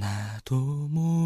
なども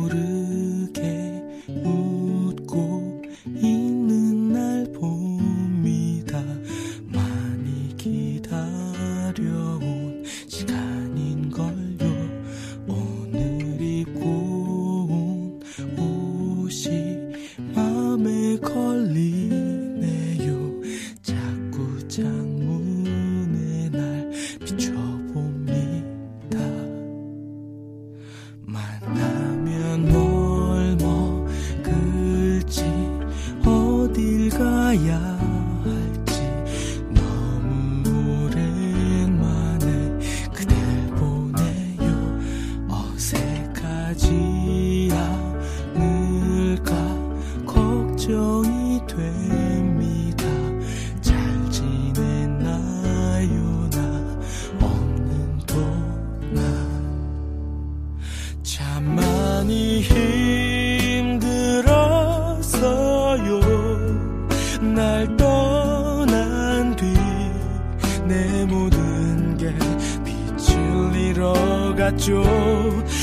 같죠.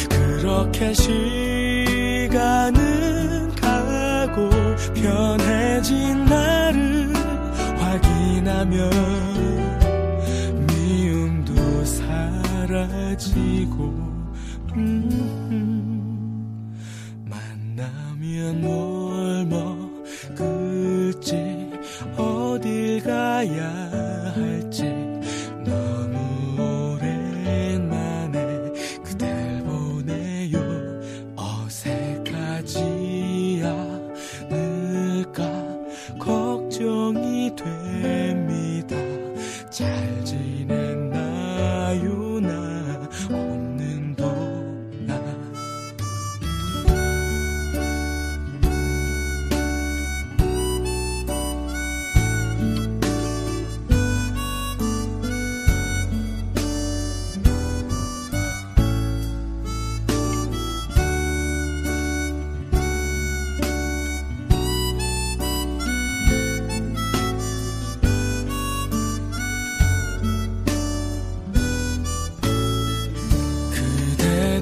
그렇게 시간은 가고 편해진 나를 확인하며 미움도 사라지고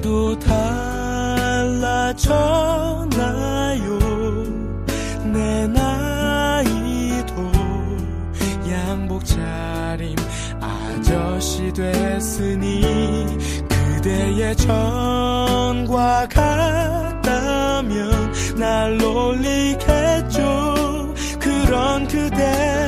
그래도 달라졌나요? 내 나이도 양복 차림 아저씨 됐으니 그대의 전과 같다면 날 놀리겠죠. 그런 그대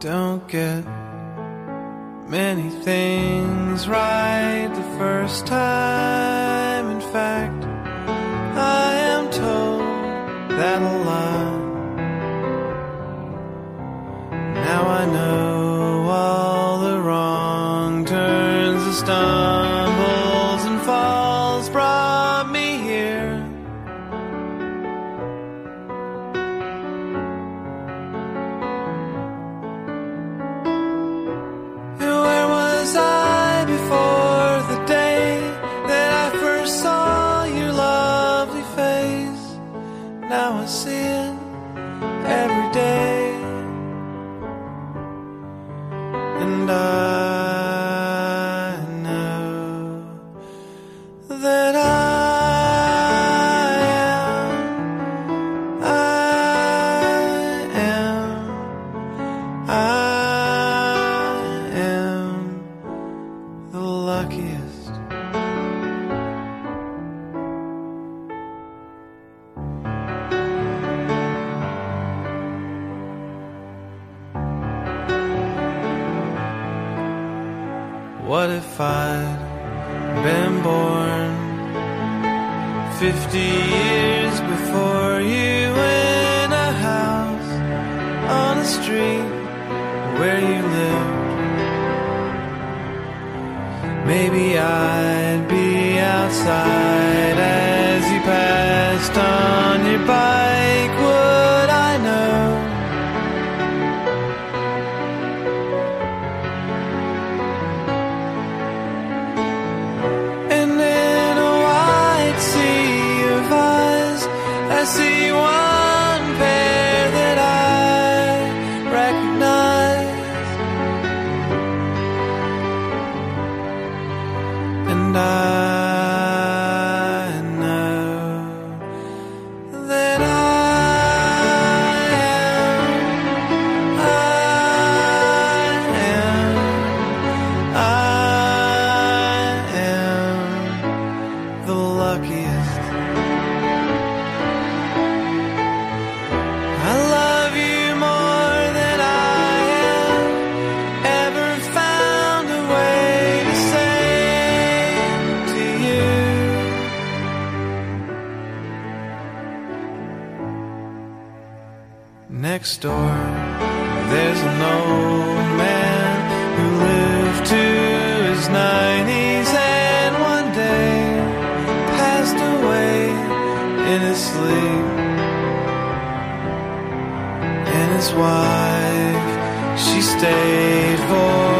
don't get many things right the first time. In fact, I am told that a lot. Now I know. the street where you lived. Maybe I'd be outside as you passed on. His wife. She stayed for.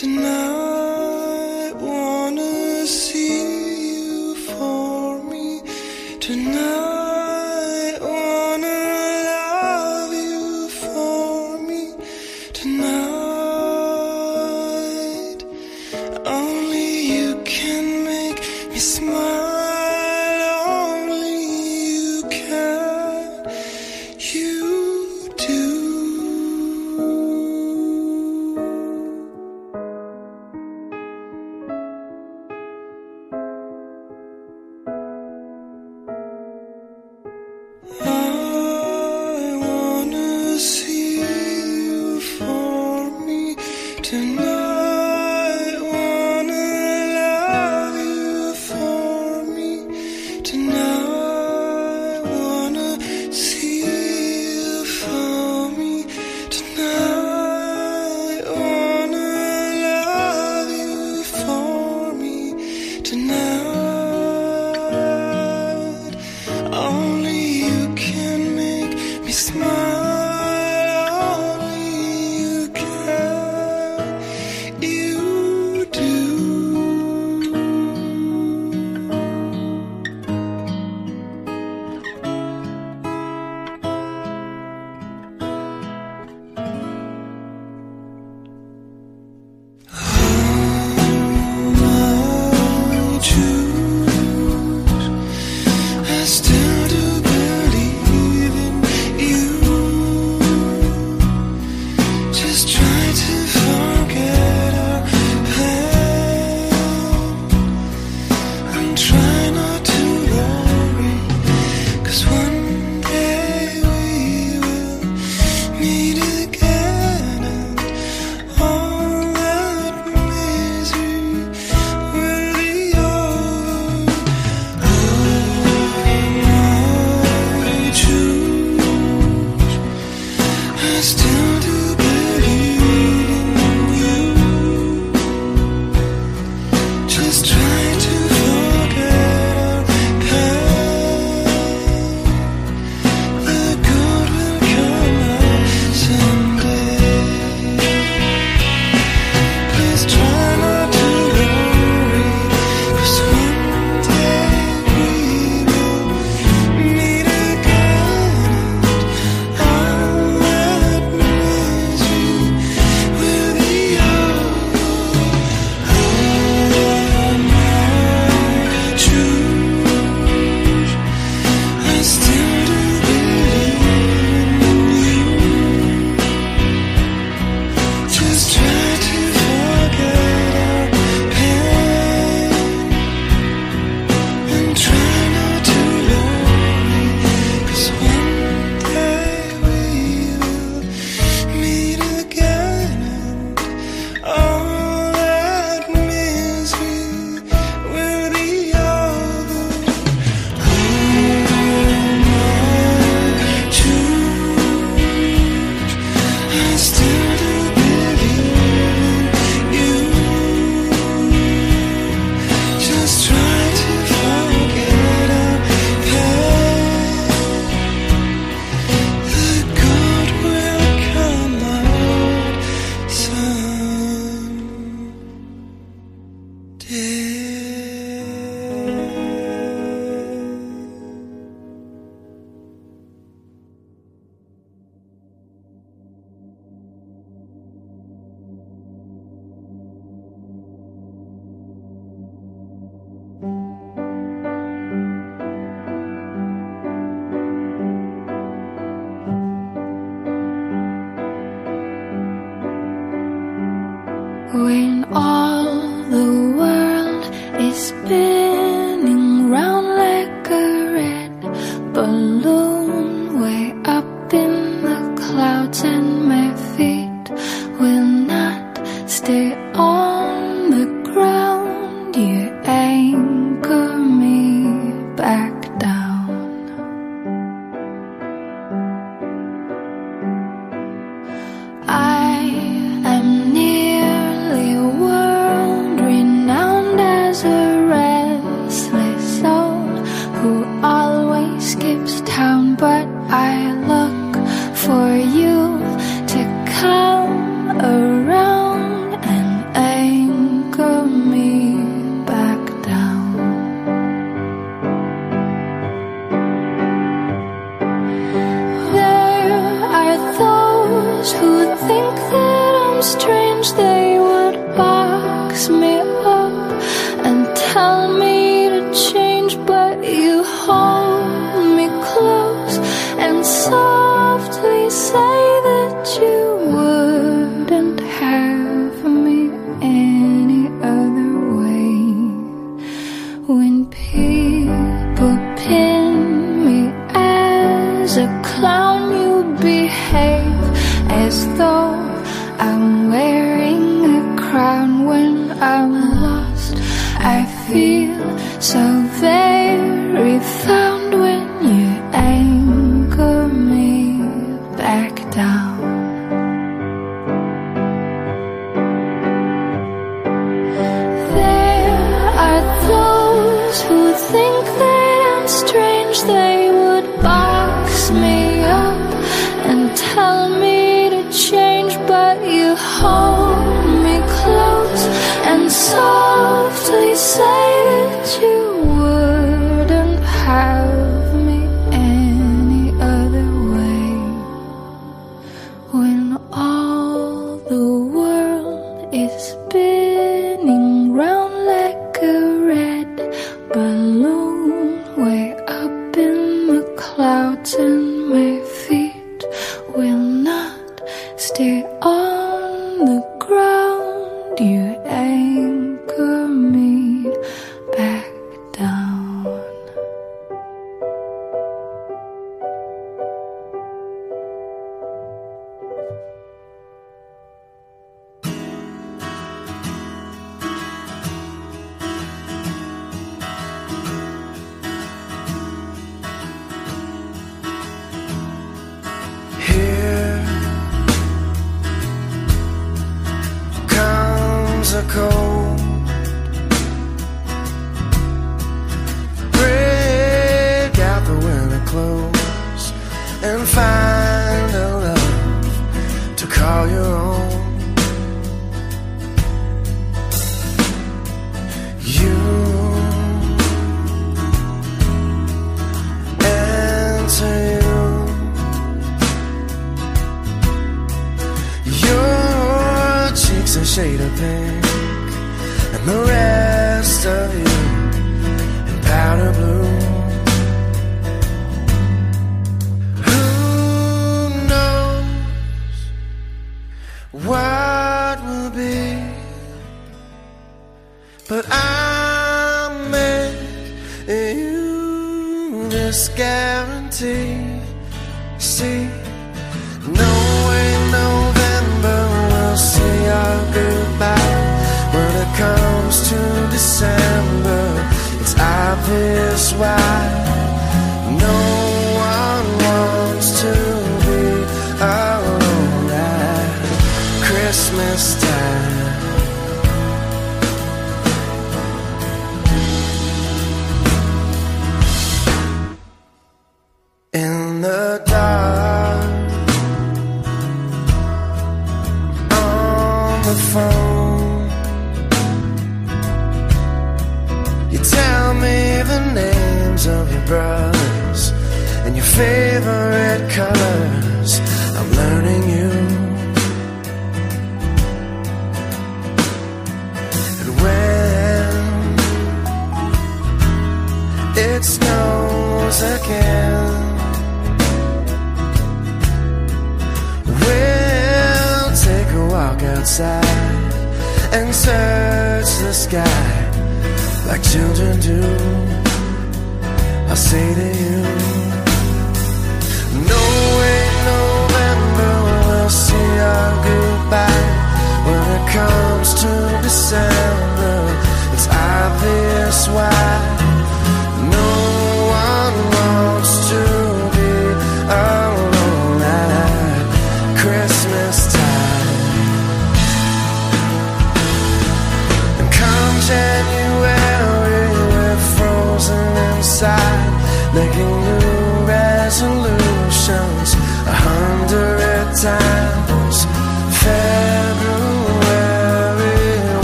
to know. way up in the clouds, and my feet will not stay You tell me the names of your brothers and your favorite colors. I'm learning you. And when it snows again. We'll take a walk outside and search the sky like children do. I say to you, No way, November will see our goodbye. When it comes to December, it's obvious why no one wants to be alone. making new resolutions a hundred times. February,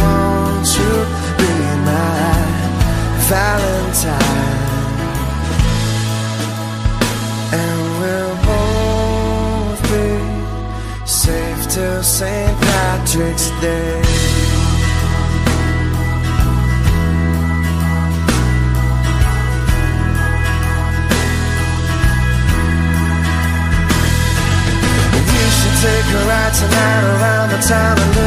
won't you be my Valentine? And we'll both be safe till St. Patrick's Day. time to love.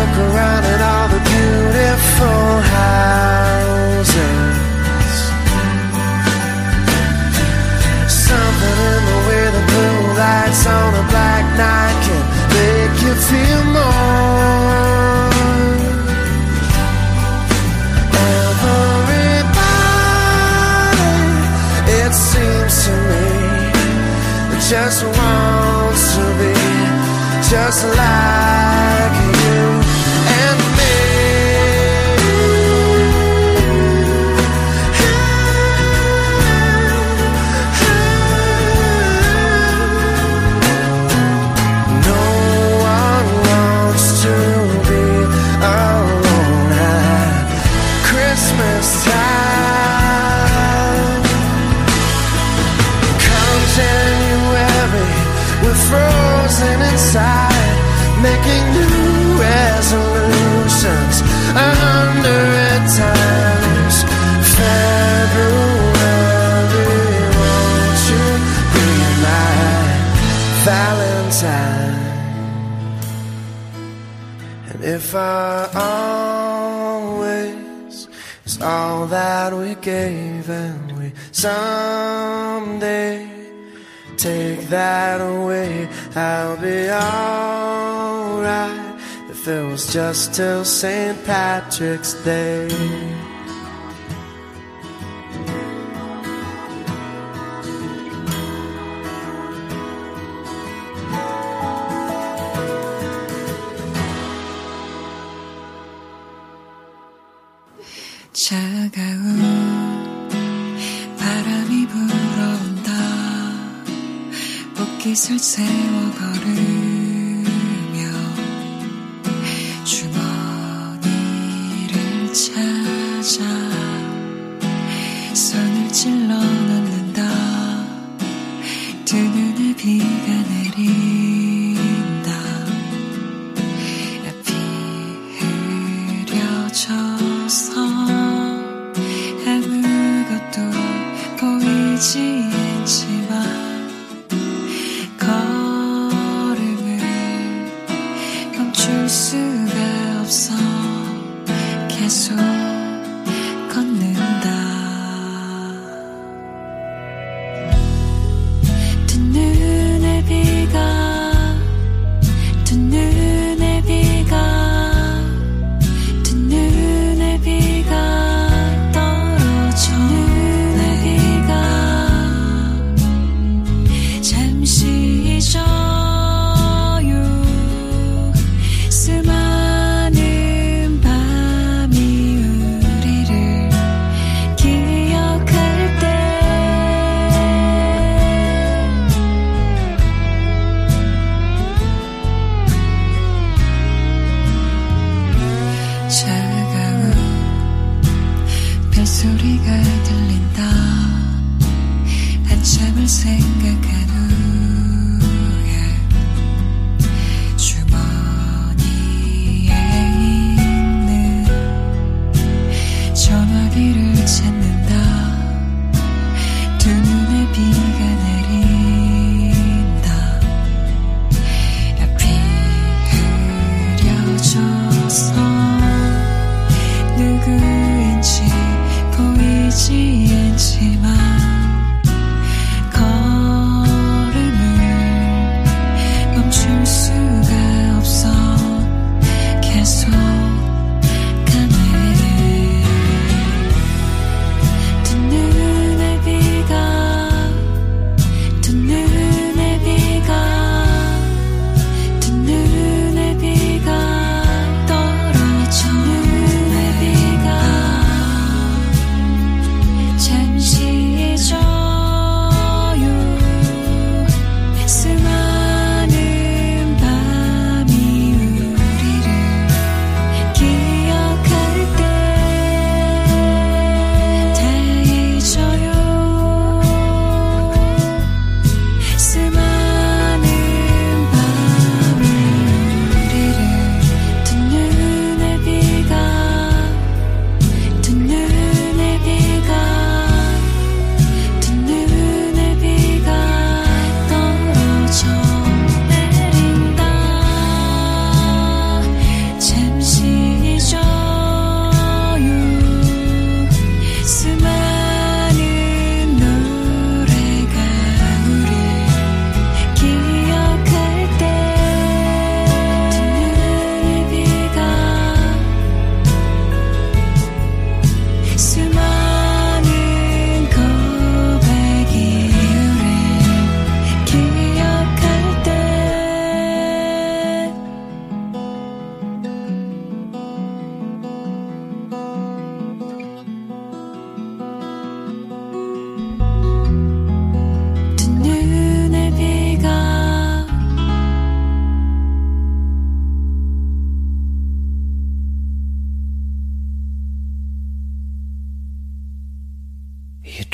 Always is all that we gave, and we someday take that away. I'll be alright if it was just till St. Patrick's Day. 빗을 세워 걸을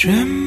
dreamt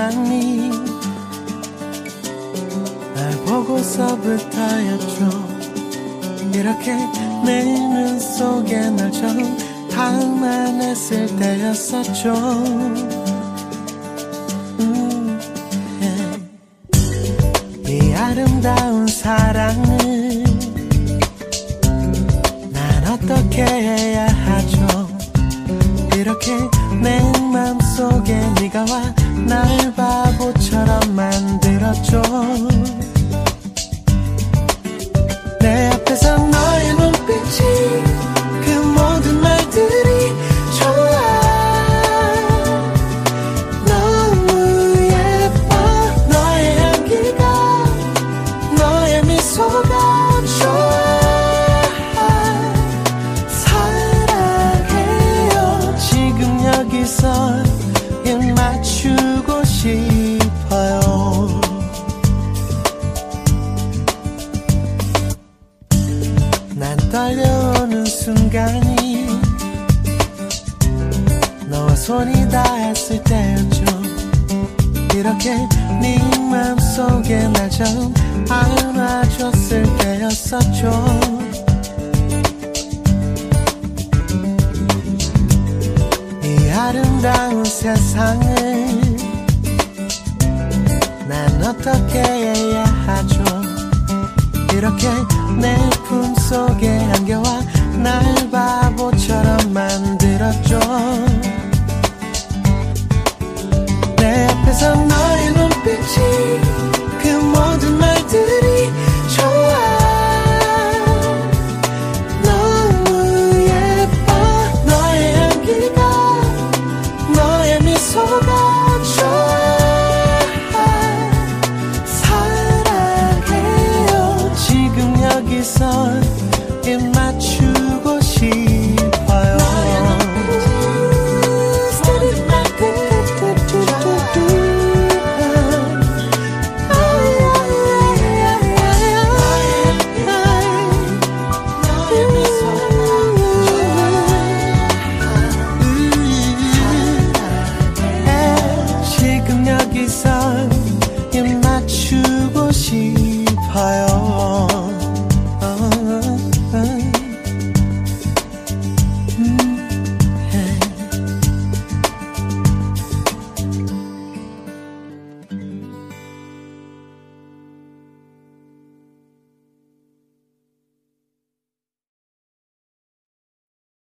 떨려오는 이 맘이 날 보고서부터였죠 이렇게 내 눈 속에 널 처음 담아냈을 때였었죠. 음, 예. 이 아름다운 사랑을 난 어떻게 해야 하죠? 이렇게 내 맘속에 네가 와 날 바보처럼 만들었죠 아름다운 세상을 난 어떻게 해야 하죠? 이렇게 내 품속에 안겨와 날 바보처럼 만들었죠. 내 앞에서 너의 눈빛이 그 모든